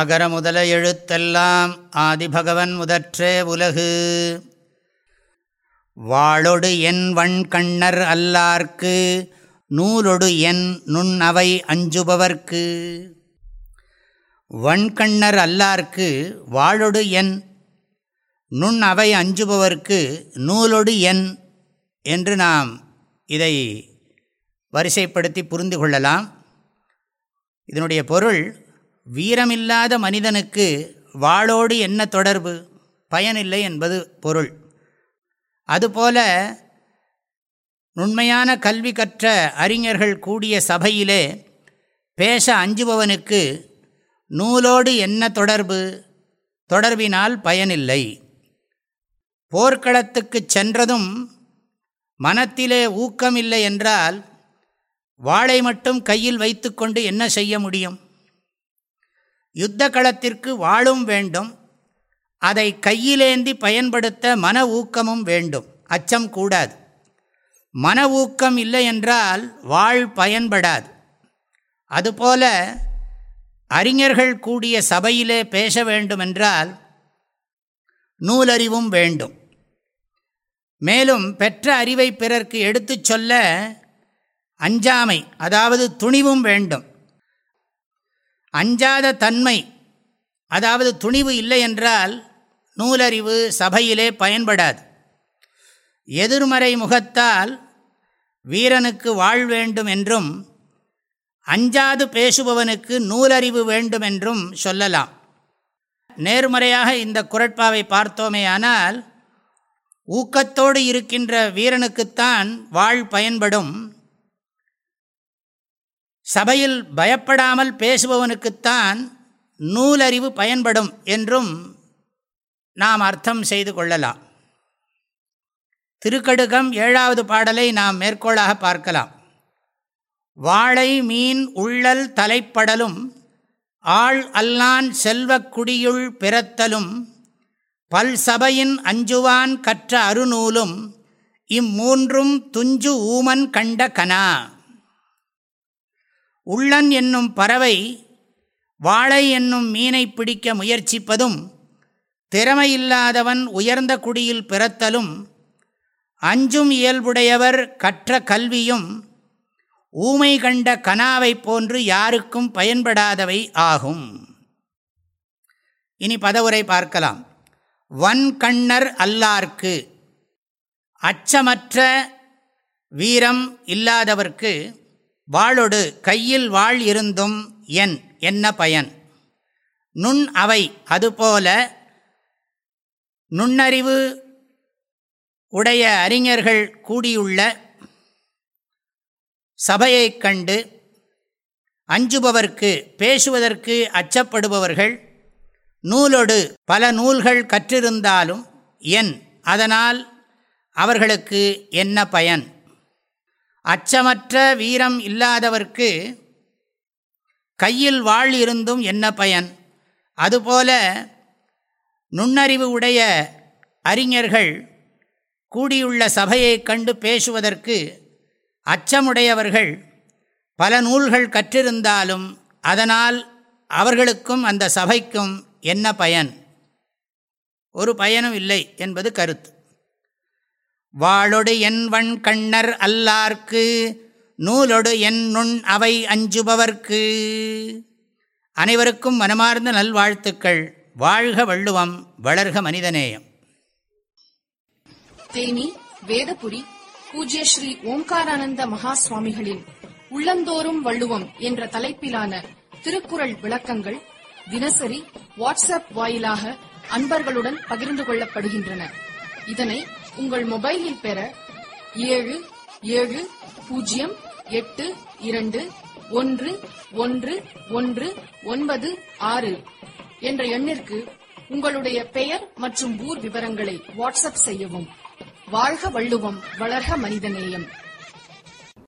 அகர முதல எழுத்தெல்லாம் ஆதிபகவன் முதற்றே உலகு. வாளொடு என் வண்கண்ணர் அல்லார்க்கு நூலொடு என் நுண் அவை அஞ்சுபவர்க்கு. வண்கண்ணர் அல்லார்க்கு வாழொடு என் நுண் அவை அஞ்சுபவர்க்கு நூலொடு என் என்று நாம் இதை வரிசைப்படுத்தி புரிந்து கொள்ளலாம். இதனுடைய பொருள் வீரமில்லாத மனிதனுக்கு வாளோடு என்ன தொடர்பு? பயனில்லை என்பது பொருள். அதுபோல நுண்மையான கல்வி கற்ற அறிஞர்கள் கூடிய சபையிலே பேச அஞ்சுபவனுக்கு நூலோடு என்ன தொடர்பு? தொடர்பினால் பயனில்லை. போர்க்களத்துக்கு சென்றதும் மனத்திலே ஊக்கமில்லை என்றால் வாளை மட்டும் கையில் வைத்துக்கொண்டு என்ன செய்ய முடியும்? யுத்த களத்திற்கு வாழும் வேண்டும். அதை கையிலேந்தி பயன்படுத்த மன ஊக்கமும் வேண்டும். அச்சம் கூடாது. மன ஊக்கம் இல்லை என்றால் வாழ் பயன்படாது. அதுபோல அறிஞர்கள் கூடிய சபையிலே பேச வேண்டுமென்றால் நூலறிவும் வேண்டும். மேலும் பெற்ற அறிவை பிறர்க்கு எடுத்துச் சொல்ல அஞ்சாமை அதாவது துணிவும் வேண்டும். அஞ்சாத தன்மை. அதாவது துணிவு இல்லை என்றால் நூலறிவு சபையிலே பயன்படாது. எதிர்மறை முகத்தால் வீரனுக்கு வாழ் வேண்டும் என்றும் அஞ்சாது பேசுபவனுக்கு நூலறிவு வேண்டும் என்றும் சொல்லலாம். நேர்மறையாக இந்த குரட்பாவை பார்த்தோமேயானால் ஊக்கத்தோடு இருக்கின்ற வீரனுக்குத்தான் வாழ் பயன்படும். சபையில் பயப்படாமல் பேசுபவனுக்குத்தான் நூலறிவு பயன்படும் என்றும் நாம் அர்த்தம் செய்து கொள்ளலாம். திருக்கடுகம் ஏழாவது பாடலை நாம் மேற்கோளாக பார்க்கலாம். வாழை மீன் உள்ளல் தலைப்படலும் ஆள் அல்லான் செல்வக் குடியுள் பிறத்தலும் பல் சபையின் அஞ்சுவான் கற்ற அருநூலும் இம்மூன்றும் துஞ்சு ஊமன் கண்ட கனா. உள்ளன் என்னும் பறவை வாழை என்னும் மீனை பிடிக்க முயற்சிப்பதும் திறமையில்லாதவன் உயர்ந்த குடியில் பிறத்தலும் அஞ்சும் இயல்புடையவர் கற்ற கல்வியும் ஊமை கண்ட கனாவை போன்று யாருக்கும் பயன்படாதவை ஆகும். இனி பதவுரை பார்க்கலாம். வன்கண்ணர் அல்லார்க்கு அச்சமற்ற வீரம் இல்லாதவர்க்கு வாளொடு கையில் வாழ் இருந்தும் என் என்ன பயன்? நுண் அவை அதுபோல நுண்ணறிவு உடைய அறிஞர்கள் கூடியுள்ள சபையைக் கண்டு அஞ்சுபவர்க்கு பேசுவதற்கு அச்சப்படுபவர்கள் நூலொடு பல நூல்கள் கற்றிருந்தாலும் என் அதனால் அவர்களுக்கு என்ன பயன்? அச்சமற்ற வீரம் இல்லாதவர்க்கு கையில் வாழ் இருந்தும் என்ன பயன்? அதுபோல நுண்ணறிவு உடைய அறிஞர்கள் கூடியுள்ள சபையைக் கண்டு பேசுவதற்கு அச்சமுடையவர்கள் பல நூல்கள் கற்றிருந்தாலும் அதனால் அவர்களுக்கும் அந்த சபைக்கும் என்ன பயன்? ஒரு பயனும் இல்லை என்பது கருத்து. வாளொடு என்வண் கண்ணர் அல்லார்க்கு நூலொடு என் நுண் அவை அஞ்சுபவர்க்கு. அனைவருக்கும் மனமார்ந்த நல்வாழ்த்துக்கள். வாழ்க வள்ளுவம் வளர்க மனிதநேயம். தேனி வேதபுரி பூஜ்ய ஸ்ரீ ஓம்காரானந்த மகா சுவாமிகளின் உள்ளந்தோறும் வள்ளுவம் என்ற தலைப்பிலான திருக்குறள் விளக்கங்கள் தினசரி வாட்ஸ்அப் வாயிலாக அன்பர்களுடன் பகிர்ந்து கொள்ளப்படுகின்றன. இதனை உங்கள் மொபைலில் பெற ஏழு ஏழு பூஜ்ஜியம் எட்டு இரண்டு ஒன்று ஒன்று ஒன்று ஒன்பது ஆறு என்ற எண்ணிற்கு உங்களுடைய பெயர் மற்றும் ஊர் விவரங்களை வாட்ஸ்அப் செய்யவும். வாழ்க வள்ளுவம் வளர்க மனிதநேயம்.